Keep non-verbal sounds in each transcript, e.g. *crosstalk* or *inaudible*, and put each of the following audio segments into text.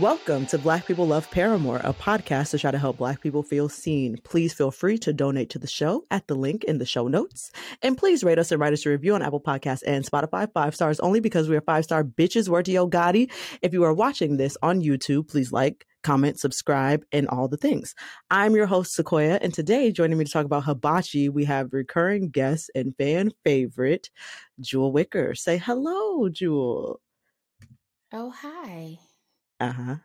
Welcome to Black People Love Paramore, a podcast to try to help Black people feel seen. Please feel free to donate to the show at the link in the show notes. And please rate us and write us a review on Apple Podcasts and Spotify. Five stars only because we are five star bitches. Word to Yo Gotti. If you are watching this on YouTube, please like, comment, subscribe, and all the things. I'm your host, Sequoia, and today joining me to talk about hibachi, we have recurring guest and fan favorite, Jewel Wicker. Say hello, Jewel. Oh, hi. Uh huh.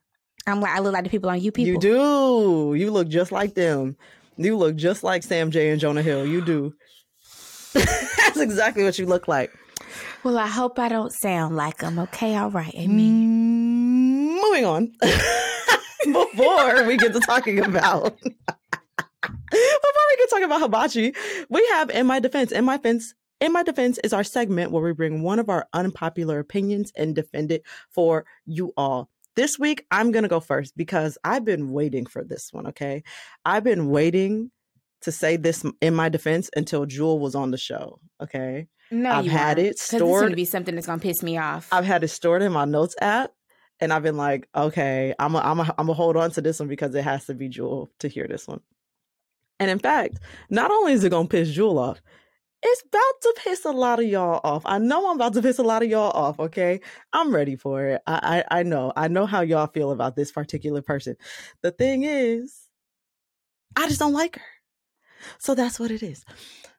I'm like I look like the people on you people. You do. You look just like them. You look just like Sam Jay and Jonah Hill. You do. *laughs* That's exactly what you look like. Well, I hope I don't sound like them. Okay, all right, Amen. Mm, moving on. *laughs* Before we get to talking about, *laughs* before we get talking about hibachi, we have in my defense. In my defense, in my defense is our segment where we bring one of our unpopular opinions and defend it for you all. This week, I'm going to go first because I've been waiting for this one, okay? I've been waiting to say this in my defense until Jewel was on the show, okay? No, I've had it It's going stored. to be something that's going to piss me off. I've had it stored in my notes app and I've been like, okay, I'm going I'm a, I'm to hold on to this one because it has to be Jewel to hear this one. And in fact, not only is it going to piss Jewel off, it's about to piss a lot of y'all off. I know I'm about to piss a lot of y'all off, okay? I'm ready for it. I, I, I know. I know how y'all feel about this particular person. The thing is, I just don't like her. So that's what it is.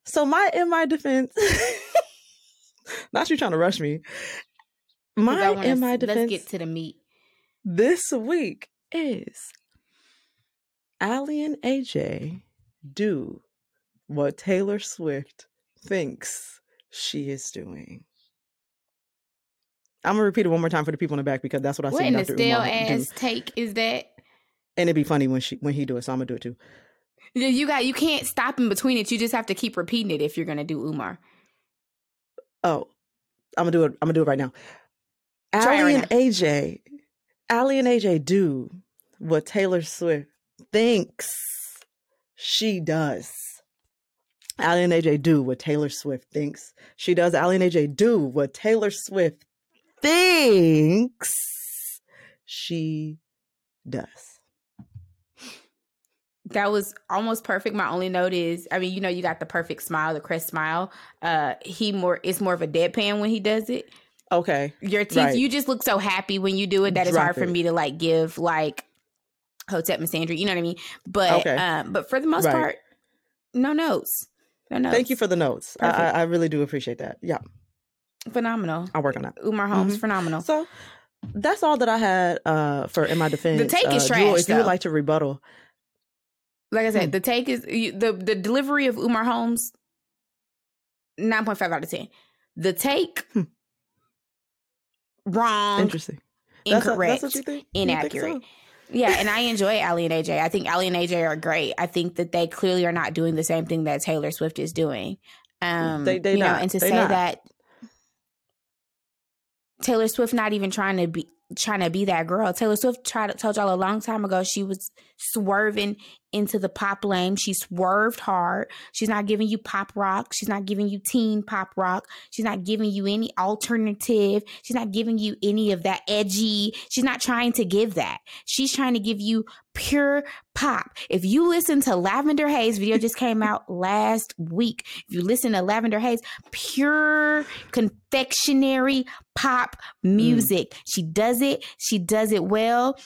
So my in my defense, *laughs* not you trying to rush me. My wanna in my defense Let's get to the meat. this week is Aly and AJ do what Taylor Swift thinks she is doing. I'm gonna repeat it one more time for the people in the back because that's what I What see in the stale Umar do, ass take is that? and it'd be funny when she when he do it. So I'm gonna do it too. You- You got. You can't stop in between it. You just have to keep repeating it if you're going to do Umar. Oh, I'm gonna do it. I'm gonna do it right now. Try Aly right and AJ, Aly and AJ do what Taylor Swift thinks she does. Aly and AJ do what Taylor Swift thinks she does. Aly and AJ do what Taylor Swift thinks she does. That was almost perfect. My only note is, I mean, you know, you got the perfect smile, the crest smile. Uh, he more, it's more of a deadpan when he does it. Okay. Your teeth, Right. you just look so happy when you do it that it's Drop hard for me to like give like Hotep and Sandra. You know what I mean? But Okay. um, but for the most Right. part, no notes. Thank you for the notes. I, I, really do appreciate that. Yeah, phenomenal. I'll work on that. Umar Holmes, Mhm. phenomenal. So that's all that I had uh, for in my defense. The take is uh, Jewel, trash, if you would like to rebuttal, Like I said, Hmm. the take is the the delivery of Umar Holmes. Nine point five out of ten. The take Hmm. wrong, interesting. That's, incorrect, that's what you think? You think inaccurate. so? Yeah, and I enjoy Aly and AJ. I think Aly and AJ are great. I think that they clearly are not doing the same thing that Taylor Swift is doing. Um, They- they you know, not. and to They say not. that Taylor Swift not even trying to be trying to be that girl. Taylor Swift tried to told y'all a long time ago she was swerving into the pop lane. She swerved hard. She's not giving you pop rock. She's not giving you teen pop rock. She's not giving you any alternative. She's not giving you any of that edgy. She's not trying to give that. She's trying to give you pure pop. If you listen to Lavender Haze, video just came out *laughs* last week. If you listen to Lavender Haze, pure confectionery pop music. Mm. She does it. She does it well.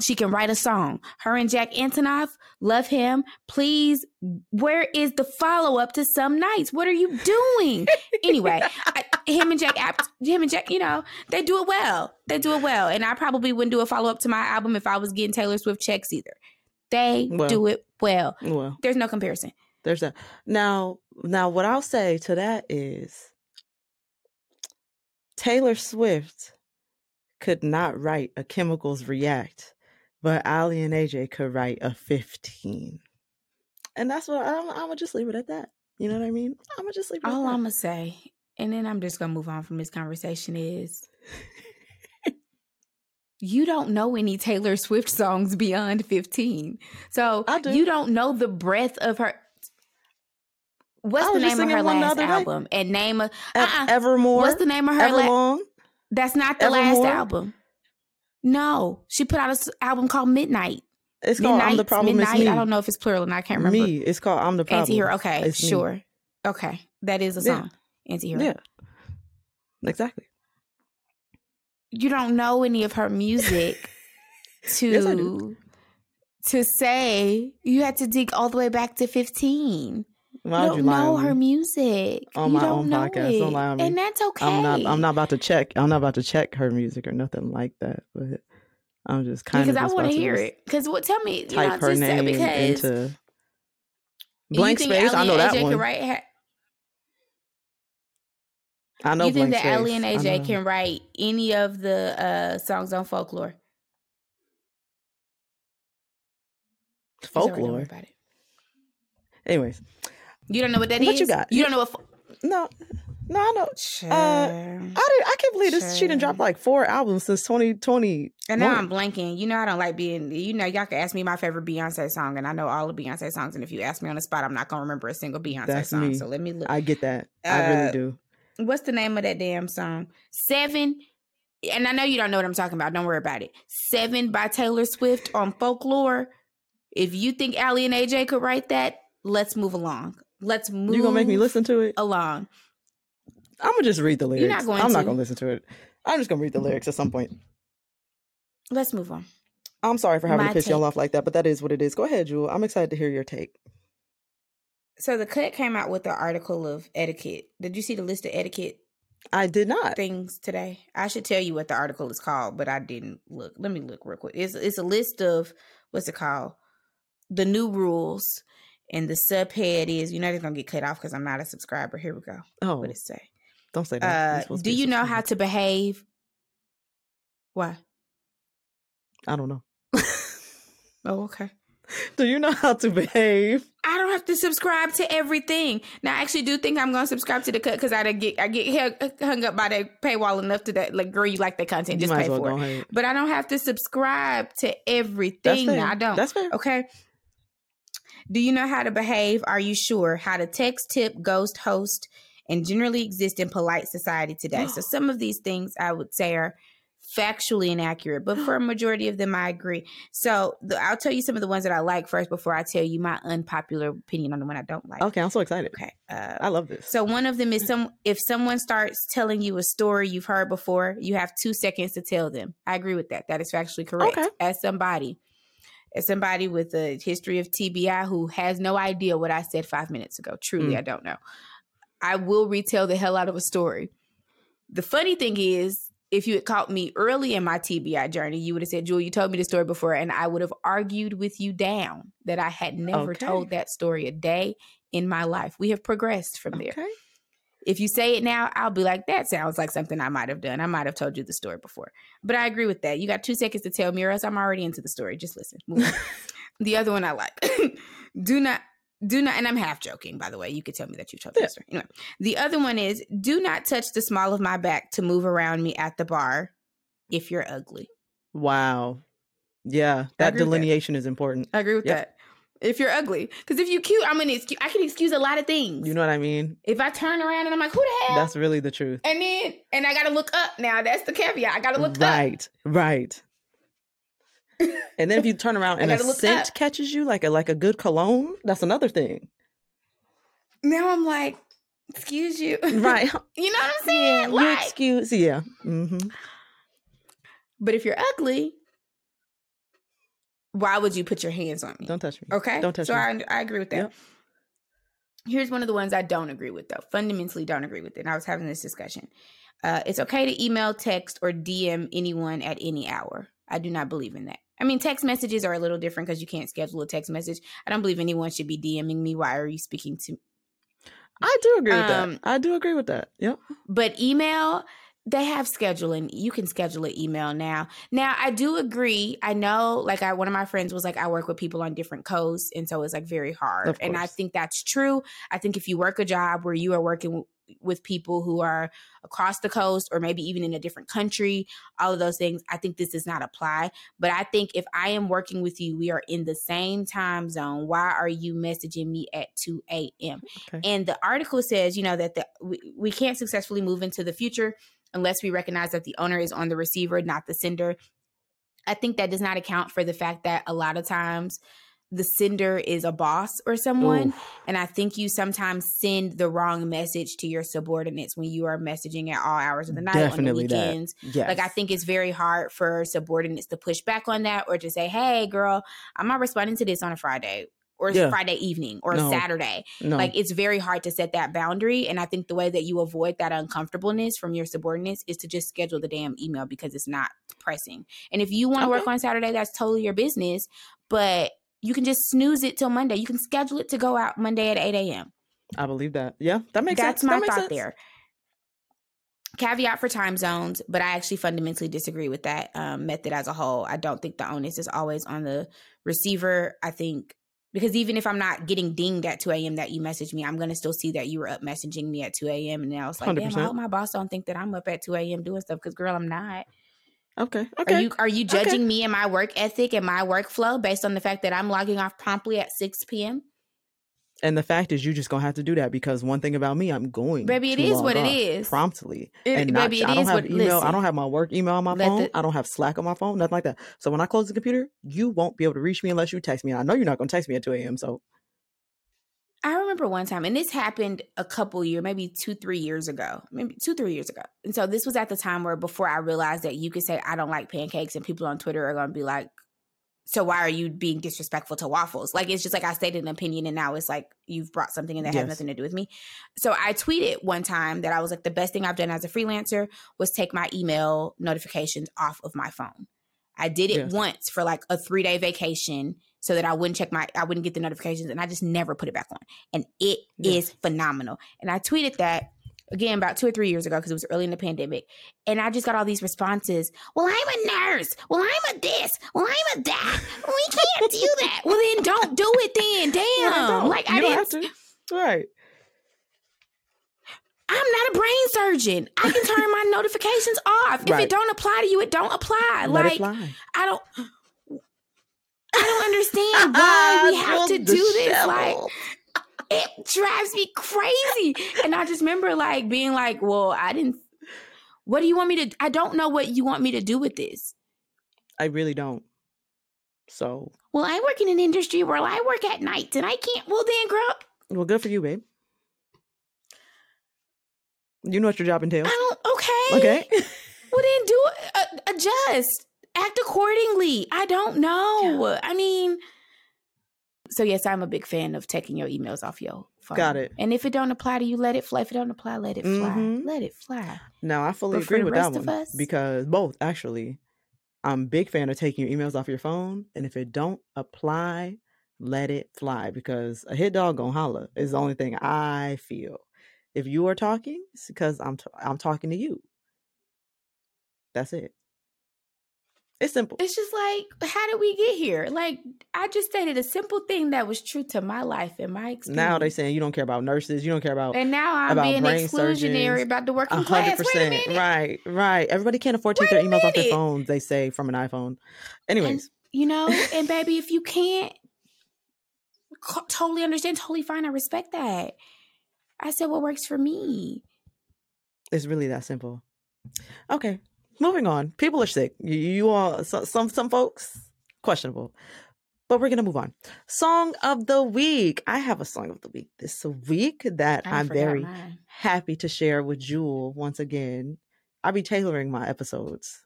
She can write a song. Her and Jack Antonoff, love him. Please, where is the follow up to some nights? What are you doing? *laughs* anyway, I, him and Jack, him and Jack, you know, they do it well. They do it well, and I probably wouldn't do a follow up to my album if I was getting Taylor Swift checks either. They well, do it well. Well, there's no comparison. There's a now. Now, what I'll say to that is, Taylor Swift could not write a chemicals react but Aly and AJ could write a 15. And that's what I'm, I'm gonna just leave it at that. You know what I mean? I'm gonna just leave it All I'm gonna say, and then I'm just gonna move on from this conversation is you don't know any Taylor Swift songs beyond 15. So do. you don't know the breadth of her. What's the name of her last album? Day. And name of uh-uh. Evermore. What's the name of her last? That's not the Evermore? last album. No, she put out an album called Midnight. It's called Midnight, I'm the problem. Midnight. I don't know if it's plural and I can't remember. Me. It's called I'm the problem. Anti-hero. Okay, it's sure. Me. Okay, that is a song. Yeah. Anti-hero. Yeah, exactly. You don't know any of her music *laughs* to yes, to say you had to dig all the way back to 15. Why you don't you know her music on you my own podcast. Don't lie on me. And that's okay. I'm not. I'm not about to check. I'm not about to check her music or nothing like that. But I'm just kind because of because I want to hear it. Because what? Tell me. Type know, her name because into blank space. I know that AJ one. Write ha- I know. You think that Aly and AJ can write any of the uh, songs on folklore? Folklore. Anyways, you don't know what that what is? you got? You don't know what? no, no, I know. Sure. Uh, I did, I can't believe this. She didn't drop like four albums since 2020. And now I'm blanking. You know, I don't like being. You know, y'all can ask me my favorite Beyonce song, and I know all the Beyonce songs. And if you ask me on the spot, I'm not gonna remember a single Beyonce That's song. Me. So let me look. I get that. Uh, I really uh, do. What's the name of that damn song? Seven. And I know you don't know what I'm talking about. Don't worry about it. Seven by Taylor Swift on Folklore. If you think Aly and AJ could write that, let's move along. Let's move. You gonna make me listen to it along? I'm gonna just read the lyrics. You're not going I'm to. not gonna listen to it. I'm just gonna read the lyrics at some point. Let's move on. I'm sorry for having My to piss take. y'all off like that, but that is what it is. Go ahead, Jewel. I'm excited to hear your take. So the cut came out with an article of etiquette. Did you see the list of etiquette? I did not. Things today. I should tell you what the article is called, but I didn't look. Let me look real quick. It's it's a list of what's it called? The new rules and the subhead is you know, they're not gonna get cut off because I'm not a subscriber. Here we go. Oh, what it say? Don't say that. Uh, do you know how to behave? Why? I don't know. *laughs* oh, okay. Do you know how to behave? I don't have to subscribe to everything. Now, I actually do think I'm going to subscribe to the cut because I get I get hung up by the paywall enough to that. Like, girl, you like the content, just pay well for it. Ahead. But I don't have to subscribe to everything. I don't. That's fair. Okay. Do you know how to behave? Are you sure? How to text, tip, ghost, host, and generally exist in polite society today. so *gasps* some of these things I would say are factually inaccurate, but for a *gasps* majority of them, I agree. So the, I'll tell you some of the ones that I like first before I tell you my unpopular opinion on the one I don't like. Okay, I'm so excited. Okay, uh, I love this. So one of them is *laughs* some if someone starts telling you a story you've heard before, you have two seconds to tell them. I agree with that. That is factually correct. Okay. As somebody as somebody with a history of TBI who has no idea what I said five minutes ago. Truly, mm. I don't know. I will retell the hell out of a story. The funny thing is, if you had caught me early in my TBI journey, you would have said, Jewel, you told me the story before, and I would have argued with you down that I had never okay. told that story a day in my life. We have progressed from there. Okay. If you say it now, I'll be like, that sounds like something I might have done. I might have told you the story before. But I agree with that. You got two seconds to tell me, or else I'm already into the story. Just listen. *laughs* the other one I like. *laughs* do not do not and I'm half joking, by the way. You could tell me that you told yeah. the story. Anyway, the other one is do not touch the small of my back to move around me at the bar. if you're ugly. Wow. Yeah, that with that. delineation is important. I agree with Yep. that. If you're ugly, because if you're cute, I'm gonna excuse. I can excuse a lot of things. You know what I mean? if I turn around and I'm like, who the hell? That's really the truth. and then and I gotta look up now. That's the caveat. I gotta look up. right, right. *laughs* And then if you turn around and a scent up. catches you, like a like a good cologne, that's another thing. Now I'm like, excuse you. *laughs* Right. you know what I'm saying? you like, excuse. Yeah. hmm but if you're ugly, why would you put your hands on me? Don't touch me. Okay. Don't touch so me. I, I agree with that. Yep. Here's one of the ones I don't agree with, though. Fundamentally, don't agree with it. And I was having this discussion. Uh, it's okay to email, text, or DM anyone at any hour. I do not believe in that. I mean, text messages are a little different because you can't schedule a text message. I don't believe anyone should be DMing me. Why are you speaking to me? I do agree with Um, that. I do agree with that. Yep. But email, they have scheduling. You can schedule an email now. Now, I do agree. I know, like, I one of my friends was like, I work with people on different coasts, and so it's like very hard. And I think that's true. I think if you work a job where you are working w- with people who are across the coast or maybe even in a different country, all of those things, I think this does not apply. But I think if I am working with you, we are in the same time zone. Why are you messaging me at 2 a.m.? Okay. And the article says, you know, that the, we, we can't successfully move into the future unless we recognize that the owner is on the receiver, not the sender. I think that does not account for the fact that a lot of times the sender is a boss or someone. Oof. And I think you sometimes send the wrong message to your subordinates when you are messaging at all hours of the night Definitely on the weekends. Yes. Like I think it's very hard for subordinates to push back on that or to say, "Hey, girl, I'm not responding to this on a Friday or Yeah. Friday evening or No. Saturday." no. Like it's very hard to set that boundary. And I think the way that you avoid that uncomfortableness from your subordinates is to just schedule the damn email because it's not pressing. And if you want to work on Saturday, that's totally your business. But you can just snooze it till Monday. You can schedule it to go out Monday at 8 a.m. I believe that. Yeah, that makes That's sense. That's my that thought sense. there. Caveat for time zones, but I actually fundamentally disagree with that um, method as a whole. I don't think the onus is always on the receiver. I think because even if I'm not getting dinged at 2 a.m. that you messaged me, I'm to still see that you were up messaging me at 2 a.m. And I was like, damn, I hope my boss don't think that I'm up at 2 a.m. doing stuff because, girl, I'm not. Okay. Okay. Are you are you Okay. judging me and my work ethic and my workflow based on the fact that I'm logging off promptly at 6 p.m.? And the fact is, you just gonna have to do that because one thing about me, I'm going. Baby, it to is what it is. Promptly. It- and not, baby, it I don't is have what- email. I don't have my work email on my phone. the- I don't have Slack on my phone. Nothing like that. So when I close the computer, you won't be able to reach me unless you text me. And I know you're not gonna text me at 2 a.m. So I remember one time, and this happened a couple years, maybe two, three years ago, maybe two, three years ago. And so this was at the time where before I realized that you could say I don't like pancakes, and people on Twitter are going to be like, "So why are you being disrespectful to waffles?" Like it's just like I stated an opinion, and now it's like you've brought something in that has nothing to do with me. So I tweeted one time that I was like, the best thing I've done as a freelancer was take my email notifications off of my phone. I did it Yes. once for like a three day vacation so that I wouldn't check my, I wouldn't get the notifications, and I just never put it back on. And it is Yes. phenomenal. And I tweeted that again about two or three years ago because it was early in the pandemic, and I just got all these responses. Well, I'm a nurse. Well, I'm a this. Well, I'm a that. We can't do that. Well, then don't do it. Then, *laughs* damn. don't. Like you I don't didn't. have to. Right. I'm not a brain surgeon. I can turn my *laughs* notifications off. If Right. it don't apply to you, it don't apply. Let like. I don't. I don't understand *laughs* why we have to do this. Like. It drives me crazy. And I just remember like being like, well, I didn't. What do you want me to? I don't know what you want me to do with this. I really don't. So Well, I work in an industry where I work at night and I can't. Well, then, girl, well, good for you, babe. You know what your job entails. I don't. Okay. Okay. *laughs* Well, then do uh, adjust, act accordingly. I don't know. I mean, so yes, I'm a big fan of taking your emails off your phone. Got it. And if it don't apply to you, let it fly. If it don't apply, let it fly. Mhm. Let it fly. Now I fully But agree with that one us- because both actually. I'm a big fan of taking your emails off your phone, and if it don't apply, let it fly because a hit dog gonna holler is the only thing I feel. If you are talking, it's because I'm t- I'm talking to you. That's it. It's simple. It's just like, how did we get here? Like, I just stated a simple thing that was true to my life and my experience. Now they're saying you don't care about nurses, you don't care about and now I'm about being exclusionary surgeons. about the working a class. hundred Wait a percent. Right, right. Everybody can't afford to take their emails off their phones, they say, from an iPhone. Anyways, You know, *laughs* and baby, if you can't, totally understand, totally fine. I respect that. I said what works for me. it's really that simple. Okay. Moving on. People are sick. You, you all so, some some folks questionable. But we're gonna move on. Song of the week. I have a song of the week this week that I I'm very mine. happy to share with Jewel once again. I'll be tailoring my episodes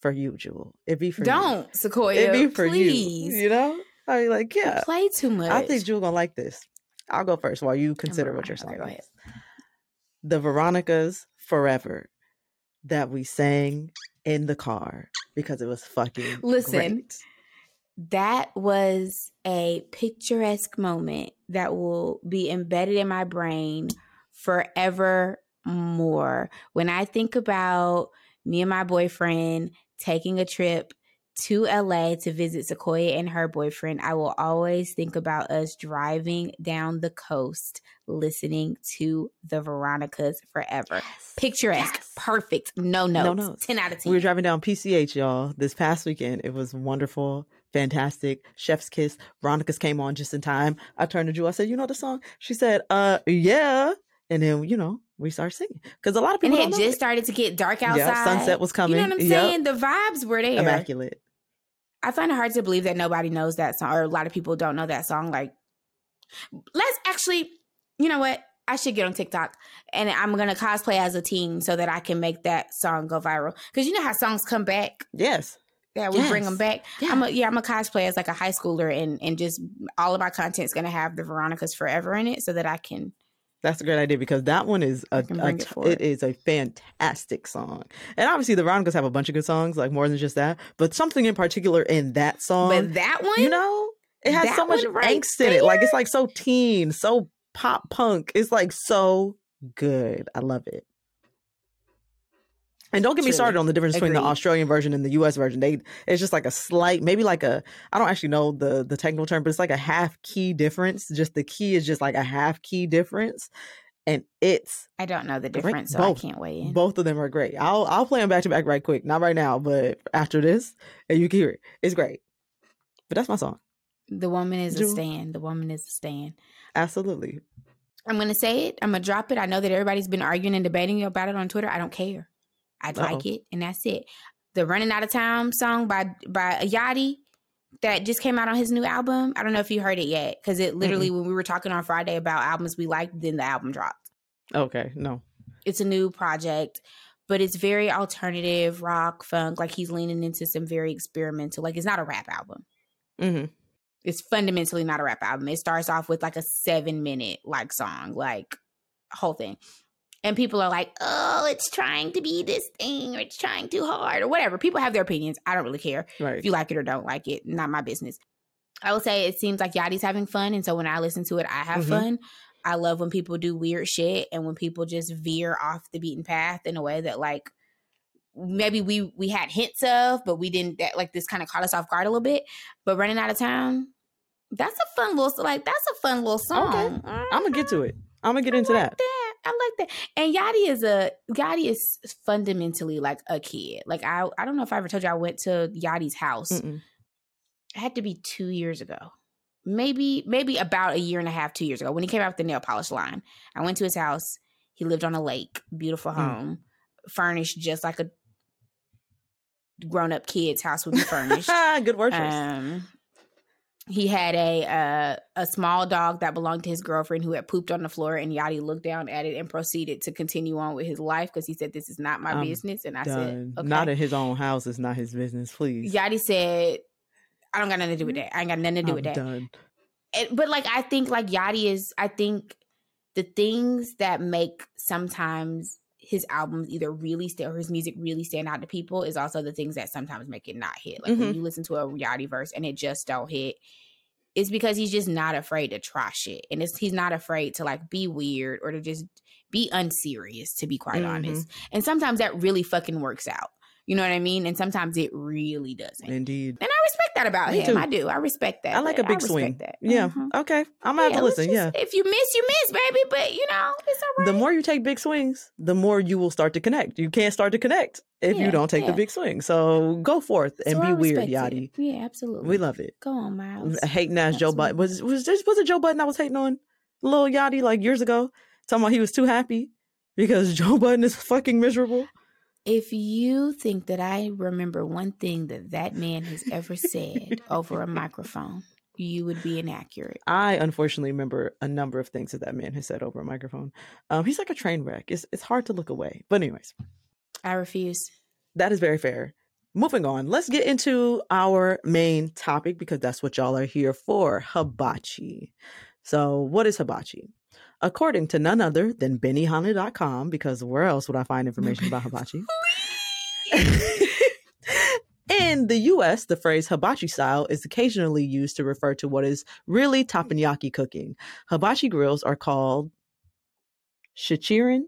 for you, Jewel. It'd be for you. Don't Sequoia. It'd be for please. you. You know? I like, You yeah. play too much. I think Jewel gonna like this. I'll go first while you consider what your song is. The Veronicas Forever that we sang in the car because it was fucking Listen. great. that was a picturesque moment that will be embedded in my brain forever more. When I think about me and my boyfriend taking a trip to LA to visit Sequoia and her boyfriend, I will always think about us driving down the coast listening to the Veronicas forever. Picturesque, Yes. perfect, no notes, No notes. 10 out of 10. We were driving down PCH, y'all, this past weekend. It was wonderful, fantastic. Chef's kiss. Veronica's came on just in time. I turned to Jewel. I said, "You know the song?" She said, "Uh, yeah." And then you know we started singing because a lot of people and it just it. started to get dark outside. Yeah, sunset was coming. You know what I'm Yep. saying? The vibes were there. immaculate. I find it hard to believe that nobody knows that song, or a lot of people don't know that song. Like, let's actually, you know what? I should get on TikTok and I'm gonna cosplay as a teen so that I can make that song go viral. Because you know how songs come back. Yes. Yeah, we bring them back. I'm a, yeah, I'm a cosplay as like a high schooler, and and just all of my content's gonna have the Veronicas forever in it, so that I can. That's a great idea because that one is a, a it it is a fantastic song. And obviously the Veronicas have a bunch of good songs, like more than just that. But something in particular in that song, but that one, you know, it has so much right angst in it. Like it's like so teen, so pop punk. It's like so good. I love it. And don't get me started on the difference between the Australian version and the US version. They it's just like a slight, maybe like a I don't actually know the the technical term, but it's like a half key difference. Just the key is just like a half key difference. And it's I don't know the Great. difference, so Both. I can't weigh in. both of them are great. I'll I'll play them back to back right quick. Not right now, but after this, and you can hear it. It's great. But that's my song. The woman is a stand. The woman is a stand. Absolutely. I'm gonna say it. I'm gonna drop it. I know that everybody's been arguing and debating about it on Twitter. I don't care. I Uh-oh. like it, and that's it. The "Running Out of Time" song by by Yachty that just came out on his new album. I don't know if you heard it yet, because it literally when we were talking on Friday about albums we liked, then the album dropped. Okay. No. It's a new project, but it's very alternative rock funk. Like he's leaning into some very experimental. Like it's not a rap album. Mm-hmm. it's fundamentally not a rap album. It starts off with like a seven minute like song, like whole thing. And people are like, oh, it's trying to be this thing or it's trying too hard or whatever. People have their opinions. I don't really care. Right. If you like it or don't like it, not my business. I will say it seems like Yachty's having fun. And so when I listen to it, I have Mhm. fun. I love when people do weird shit and when people just veer off the beaten path in a way that like maybe we we had hints of, but we didn't that like this kind of caught us off guard a little bit. But running out of town, that's a fun little like that's a fun little song. I'm gonna get to it. I'm gonna get into like that. that. I like that. And Yachty is a Yachty is fundamentally like a kid. Like I I don't know if I ever told you I went to Yachty's house. Mm-mm. It had to be two years ago. Maybe maybe about a year and a half, two years ago, when he came out with the nail polish line. I went to his house. He lived on a lake, beautiful Mm. home, furnished just like a grown up kid's house would be furnished. *laughs* Good word. Um, he had a uh, a small dog that belonged to his girlfriend who had pooped on the floor, and Yachty looked down at it and proceeded to continue on with his life because he said, "This is not my I'm business." And I Done. said, "Okay." Not in his own house. It's not his business. Please. Yachty said, "I don't got nothing to do with that. I ain't got nothing to do I'm with that." done. And- but like, I think like Yachty is. I think the things that make sometimes his albums either really stand or his music really stand out to people is also the things that sometimes make it not hit. Like when Mhm. you listen to a Yachty verse and it just don't hit, it's because he's just not afraid to try shit, and it's he's not afraid to like be weird or to just be unserious. To be quite Mhm. honest, and sometimes that really fucking works out. You know what I mean? And sometimes it really doesn't. Indeed. And I respect that about Me him. too. I do. I respect that. I like a big swing. That. Yeah. Mhm. Okay. I'm gonna have to listen. just- yeah. If you miss, you miss, baby. But you know, it's all right. The more you take big swings, the more you will start to connect. You can't start to connect if you don't take the big swing. So go forth and So be weird, respect it. Yeah, absolutely. We love it. Go on, Miles. Hating ass Joe Budden. Was was this was it Joe Budden I was hating on? Little Yachty like years ago? Talking about he was too happy because *laughs* Joe Budden is fucking miserable. If you think that I remember one thing that that man has ever said over a microphone, you would be inaccurate. I unfortunately remember a number of things that that man has said over a microphone. Um, he's like a train wreck. It's it's hard to look away. But anyways, I refuse. that is very fair. Moving on, let's get into our main topic because that's what y'all are here for hibachi. So, what is hibachi? According to none other than Benihana.com, because where else would I find information about hibachi? *laughs* In the US, the phrase hibachi style is occasionally used to refer to what is really teppanyaki cooking. Hibachi grills are called shichirin.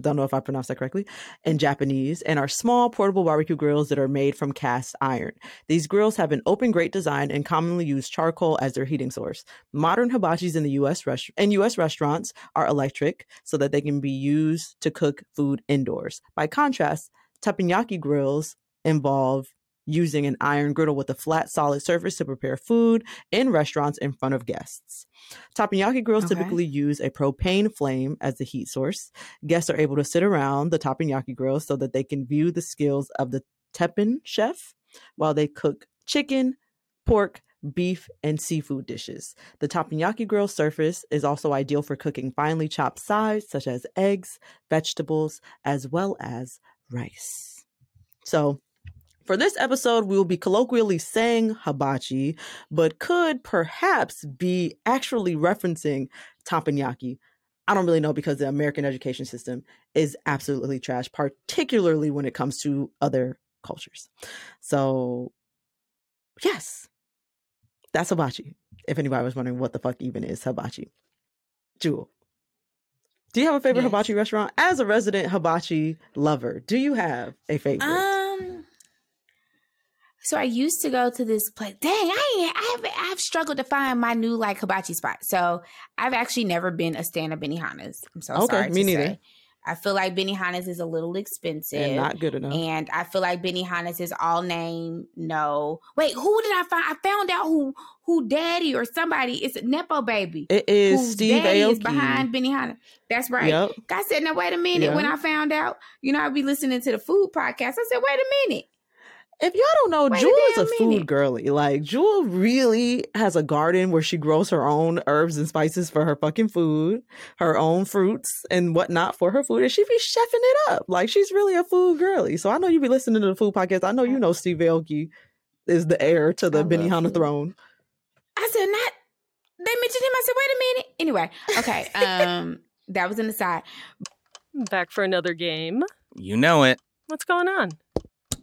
Don't know if I pronounced that correctly in Japanese and are small portable barbecue grills that are made from cast iron. These grills have an open grate design and commonly use charcoal as their heating source. Modern hibachis in the US rest- in US restaurants are electric so that they can be used to cook food indoors. By contrast, teppanyaki grills involve using an iron griddle with a flat solid surface to prepare food in restaurants in front of guests. Teppanyaki grills Okay. typically use a propane flame as the heat source. Guests are able to sit around the teppanyaki grill so that they can view the skills of the teppan chef while they cook chicken, pork, beef, and seafood dishes. The teppanyaki grill surface is also ideal for cooking finely chopped sides such as eggs, vegetables, as well as rice. So, for this episode, we will be colloquially saying hibachi, but could perhaps be actually referencing teppanyaki. I don't really know because the American education system is absolutely trash, particularly when it comes to other cultures. So, yes, that's hibachi. If anybody was wondering what the fuck even is hibachi, Jewel, do you have a favorite Yes. hibachi restaurant? As a resident hibachi lover, do you have a favorite? Um. So I used to go to this place. Dang, I ain't, I've I've struggled to find my new like hibachi spot. So I've actually never been a stand of Benihana's. I'm so Okay, sorry. me neither. say. I feel like Benihana's is a little expensive. and not good enough. And I feel like Benihana's is all name. No, wait, who did I find? I found out who who daddy or somebody. It's a nepo baby. It is Steve daddy is Aoki. behind Benihana. That's right. Yep. I said, now wait a minute. When I found out, you know, I'd be listening to the food podcast. I said, wait a minute. If y'all don't know, Wait a Jewel is a food minute. girly. Like Jewel really has a garden where she grows her own herbs and spices for her fucking food, her own fruits and whatnot for her food, and she be chefing it up. Like she's really a food girly. So I know you be listening to the food podcast. I know you know Steve Aoki is the heir to the I love Benihana food. throne. I said, not. They mentioned him. I said, wait a minute. Anyway, okay. *laughs* Um, that was an aside. Back for another game. You know it. What's going on?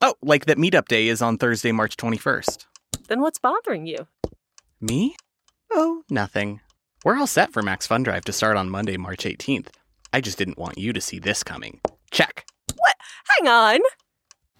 Oh, like that meetup day is on Thursday, March 21st. Then what's bothering you? Me? Oh, nothing. We're all set for Max Fun Drive to start on Monday, March 18th. I just didn't want you to see this coming. Check. What? Hang on!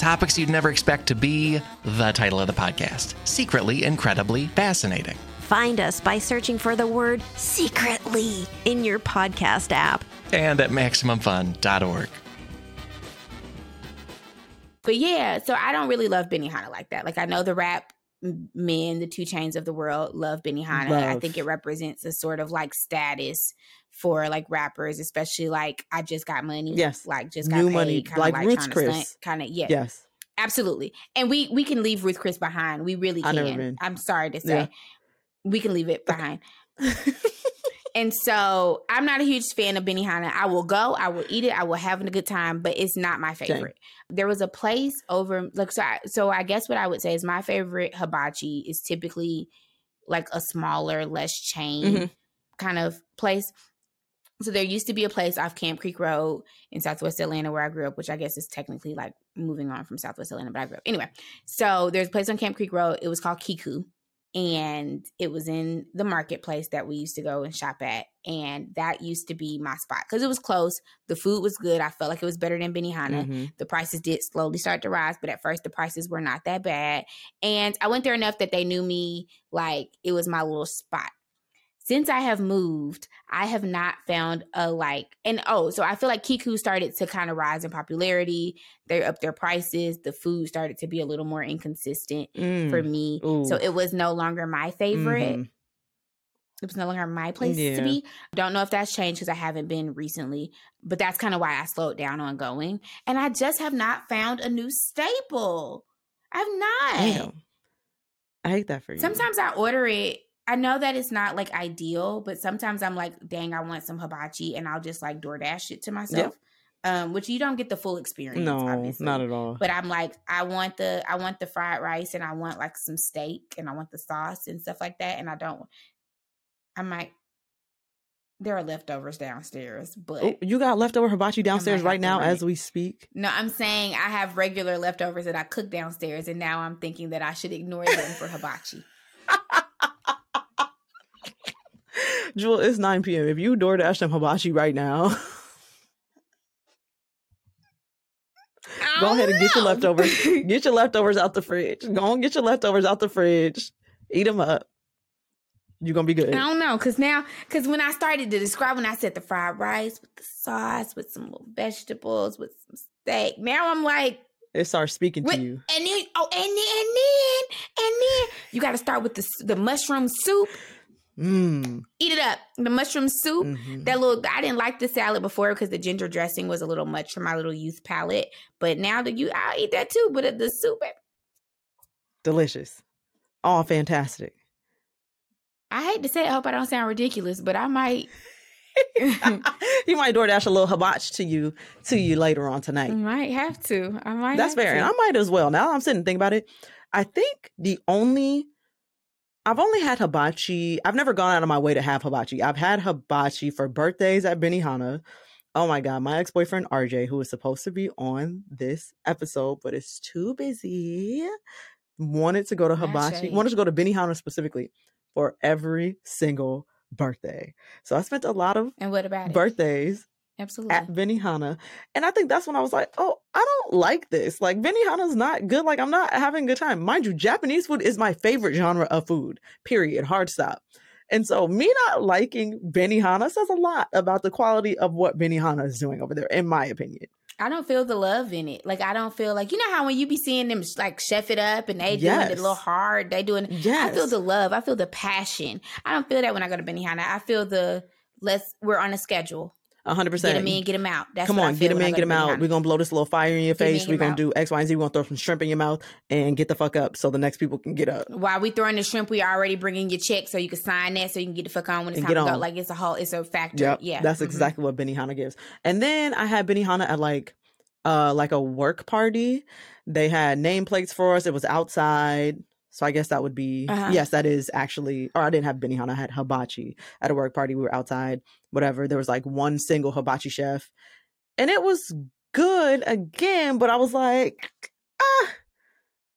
Topics you'd never expect to be the title of the podcast Secretly Incredibly Fascinating. Find us by searching for the word secretly in your podcast app. And at MaximumFun.org. But yeah, so I don't really love Benihana like that. Like I know the rap m- men, the 2 Chainz of the world, love Benihana. I think it represents a sort of like status for like rappers, especially like I just got money. Yes. Like just got New paid, money, kinda like Ruth's Chris. Kind of yeah, Yes. absolutely. And we we can leave Ruth Chris behind. We really can. I'm sorry to say. Yeah. We can leave it behind. *laughs* And so I'm not a huge fan of Benihana. I will go, I will eat it, I will have a good time, but it's not my favorite. There was a place over like so I, so I guess what I would say is my favorite hibachi is typically like a smaller, less chain Mhm. kind of place. So there used to be a place off Camp Creek Road in Southwest Atlanta where I grew up, which I guess is technically like moving on from Southwest Atlanta, but I grew up. Anyway, so there's a place on Camp Creek Road. It was called Kiku. And it was in the marketplace that we used to go and shop at. And that used to be my spot because it was close. The food was good. I felt like it was better than Benihana. Mhm. The prices did slowly start to rise, but at first the prices were not that bad. And I went there enough that they knew me like it was my little spot. Since I have moved, I have not found a like, and oh, so I feel like Kiku started to kind of rise in popularity. They up their prices. The food started to be a little more inconsistent Mm. for me. Ooh. So it was no longer my favorite. Mhm. It was no longer my place Yeah. to be. Don't know if that's changed because I haven't been recently, but that's kind of why I slowed down on going. And I just have not found a new staple. I've not. Damn. I hate that for you. Sometimes I order it. I know that it's not like ideal, but sometimes I'm like, dang, I want some hibachi, and I'll just like DoorDash it to myself. Um, which you don't get the full experience. No, obviously. not at all. But I'm like, I want the I want the fried rice and I want like some steak and I want the sauce and stuff like that. And I don't I might there are leftovers downstairs, but Oh, you got leftover hibachi downstairs right now as we speak. no, I'm saying I have regular leftovers that I cook downstairs and now I'm thinking that I should ignore them for hibachi. *laughs* Jewel, it's 9 p.m. If you DoorDash them hibachi right now, go ahead and get your leftovers. Get your leftovers out the fridge. Go and get your leftovers out the fridge. Eat them up. You're going to be good. I don't know, cause now, cause when I started to describe, when I said the fried rice with the sauce, with some little vegetables, with some steak, now I'm like, It starts speaking Wait, to you. And then, oh, and then, and then, and then, you got to start with the the mushroom soup. Mmm. Eat it up. The mushroom soup. Mhm. That little. I didn't like the salad before because the ginger dressing was a little much for my little youth palate. But now that you, I'll eat that too. But the soup, Delicious. All fantastic. I hate to say it. I hope I don't sound ridiculous, but I might. *laughs* you might DoorDash a little hibachi to you to you later on tonight. You might have to. I might. That's have fair. to. And I might as well. Now I'm sitting and thinking about it. I think the only I've only had hibachi. I've never gone out of my way to have hibachi. I've had hibachi for birthdays at Benihana. Oh my god, my ex-boyfriend RJ, who was supposed to be on this episode, but is too busy, wanted to go to hibachi, shade. wanted to go to Benihana specifically for every single birthday. So I spent a lot of And what about birthdays Absolutely. at Benihana. And I think that's when I was like, oh, I don't like this. Like Benihana's not good. Like I'm not having a good time. Mind you, Japanese food is my favorite genre of food. Period. Hard stop. And so me not liking Benihana says a lot about the quality of what Benihana is doing over there, in my opinion. I don't feel the love in it. Like I don't feel like you know how when you be seeing them like chef it up and they doing it a little hard. They doing. Yes. I feel the love. I feel the passion. I don't feel that when I go to Benihana. I feel the let's we're on a schedule. Hundred Get him in, get him out. That's Come on, get him in, get him out. We're gonna blow this little fire in your face. We're gonna out. do X, Y, and Z. We're gonna throw some shrimp in your mouth and get the fuck up so the next people can get up. While we throwing the shrimp, we already bringing your check so you can sign that so you can get the fuck on when it's And time to go. Like it's a whole, it's a factor. Yep. Yeah, That's Mhm. exactly what Benny Benihana gives. And then I had Benny Benihana at like uh like a work party. They had nameplates for us. It was outside. So I guess that would be Uh-huh. yes, that is actually or I didn't have Benihana, I had hibachi at a work party. We were outside, whatever. There was like one single hibachi chef. And it was good again, but I was like, ah,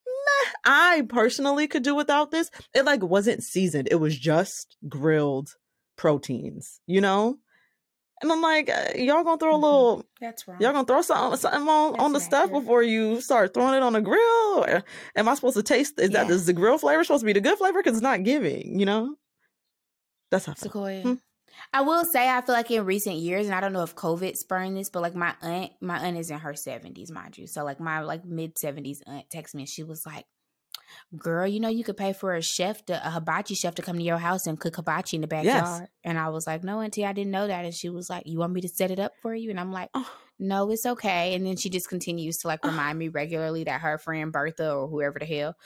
meh. I personally could do without this. It like wasn't seasoned. It was just grilled proteins, you know? And I'm like, uh, y'all gonna throw a Mhm. little, That's wrong. y'all gonna throw something, something on, on the stuff before you start throwing it on the grill? Am I supposed to taste? Is that Yeah. is the grill flavor supposed to be the good flavor? Because it's not giving, you know? That's how. I. Sequoia. Hmm. I will say I feel like in recent years, and I don't know if COVID spurned this, but like my aunt, my aunt is in her seventies, mind you. So like my like mid seventies aunt texted me and she was like, girl, you know, you could pay for a chef, to, a hibachi chef to come to your house and cook hibachi in the backyard. And I was like, no, auntie, I didn't know that. And she was like, you want me to set it up for you? And I'm like, Oh. no, it's okay. And then she just continues to like Oh. remind me regularly that her friend Bertha or whoever the hell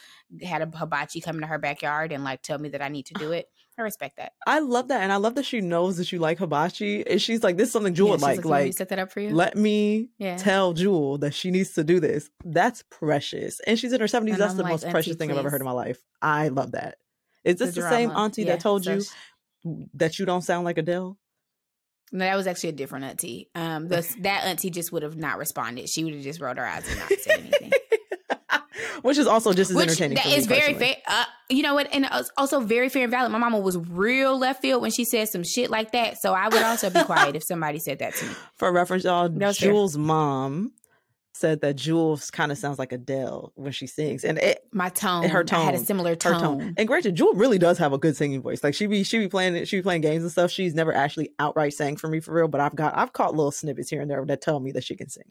had a hibachi come to her backyard and like tell me that I need to do it. I respect that. I love that, and I love that she knows that you like hibachi, and she's like, "This is something Jewel Yeah, like." "You Like, to set that up for you. let me yeah. tell Jewel that she needs to do this. That's precious, and she's in her seventies. And That's I'm the like, most "Auntie, precious thing I've ever heard in my life. I love that. Is this the, same auntie Yeah, that told so you she- that you don't sound like Adele? No, that was actually a different auntie. Um, *laughs* the, that auntie just would have not responded. She would have just rolled her eyes and not said anything. Which is also just as Which entertaining. that me very fair. Uh, you know what? And also very fair and valid. My mama was real left field when she said some shit like that. So I would also be quiet if somebody said that to me. *laughs* For reference, y'all, was fair. Jewel's mom said that Jules kind of sounds like Adele when she sings, and it, My tone, her I had a tone, similar her tone. tone. And granted, Jewel really does have a good singing voice. Like she be she be playing she be playing games and stuff. She's never actually outright sang for me for real, but I've got I've caught little snippets here and there that tell me that she can sing.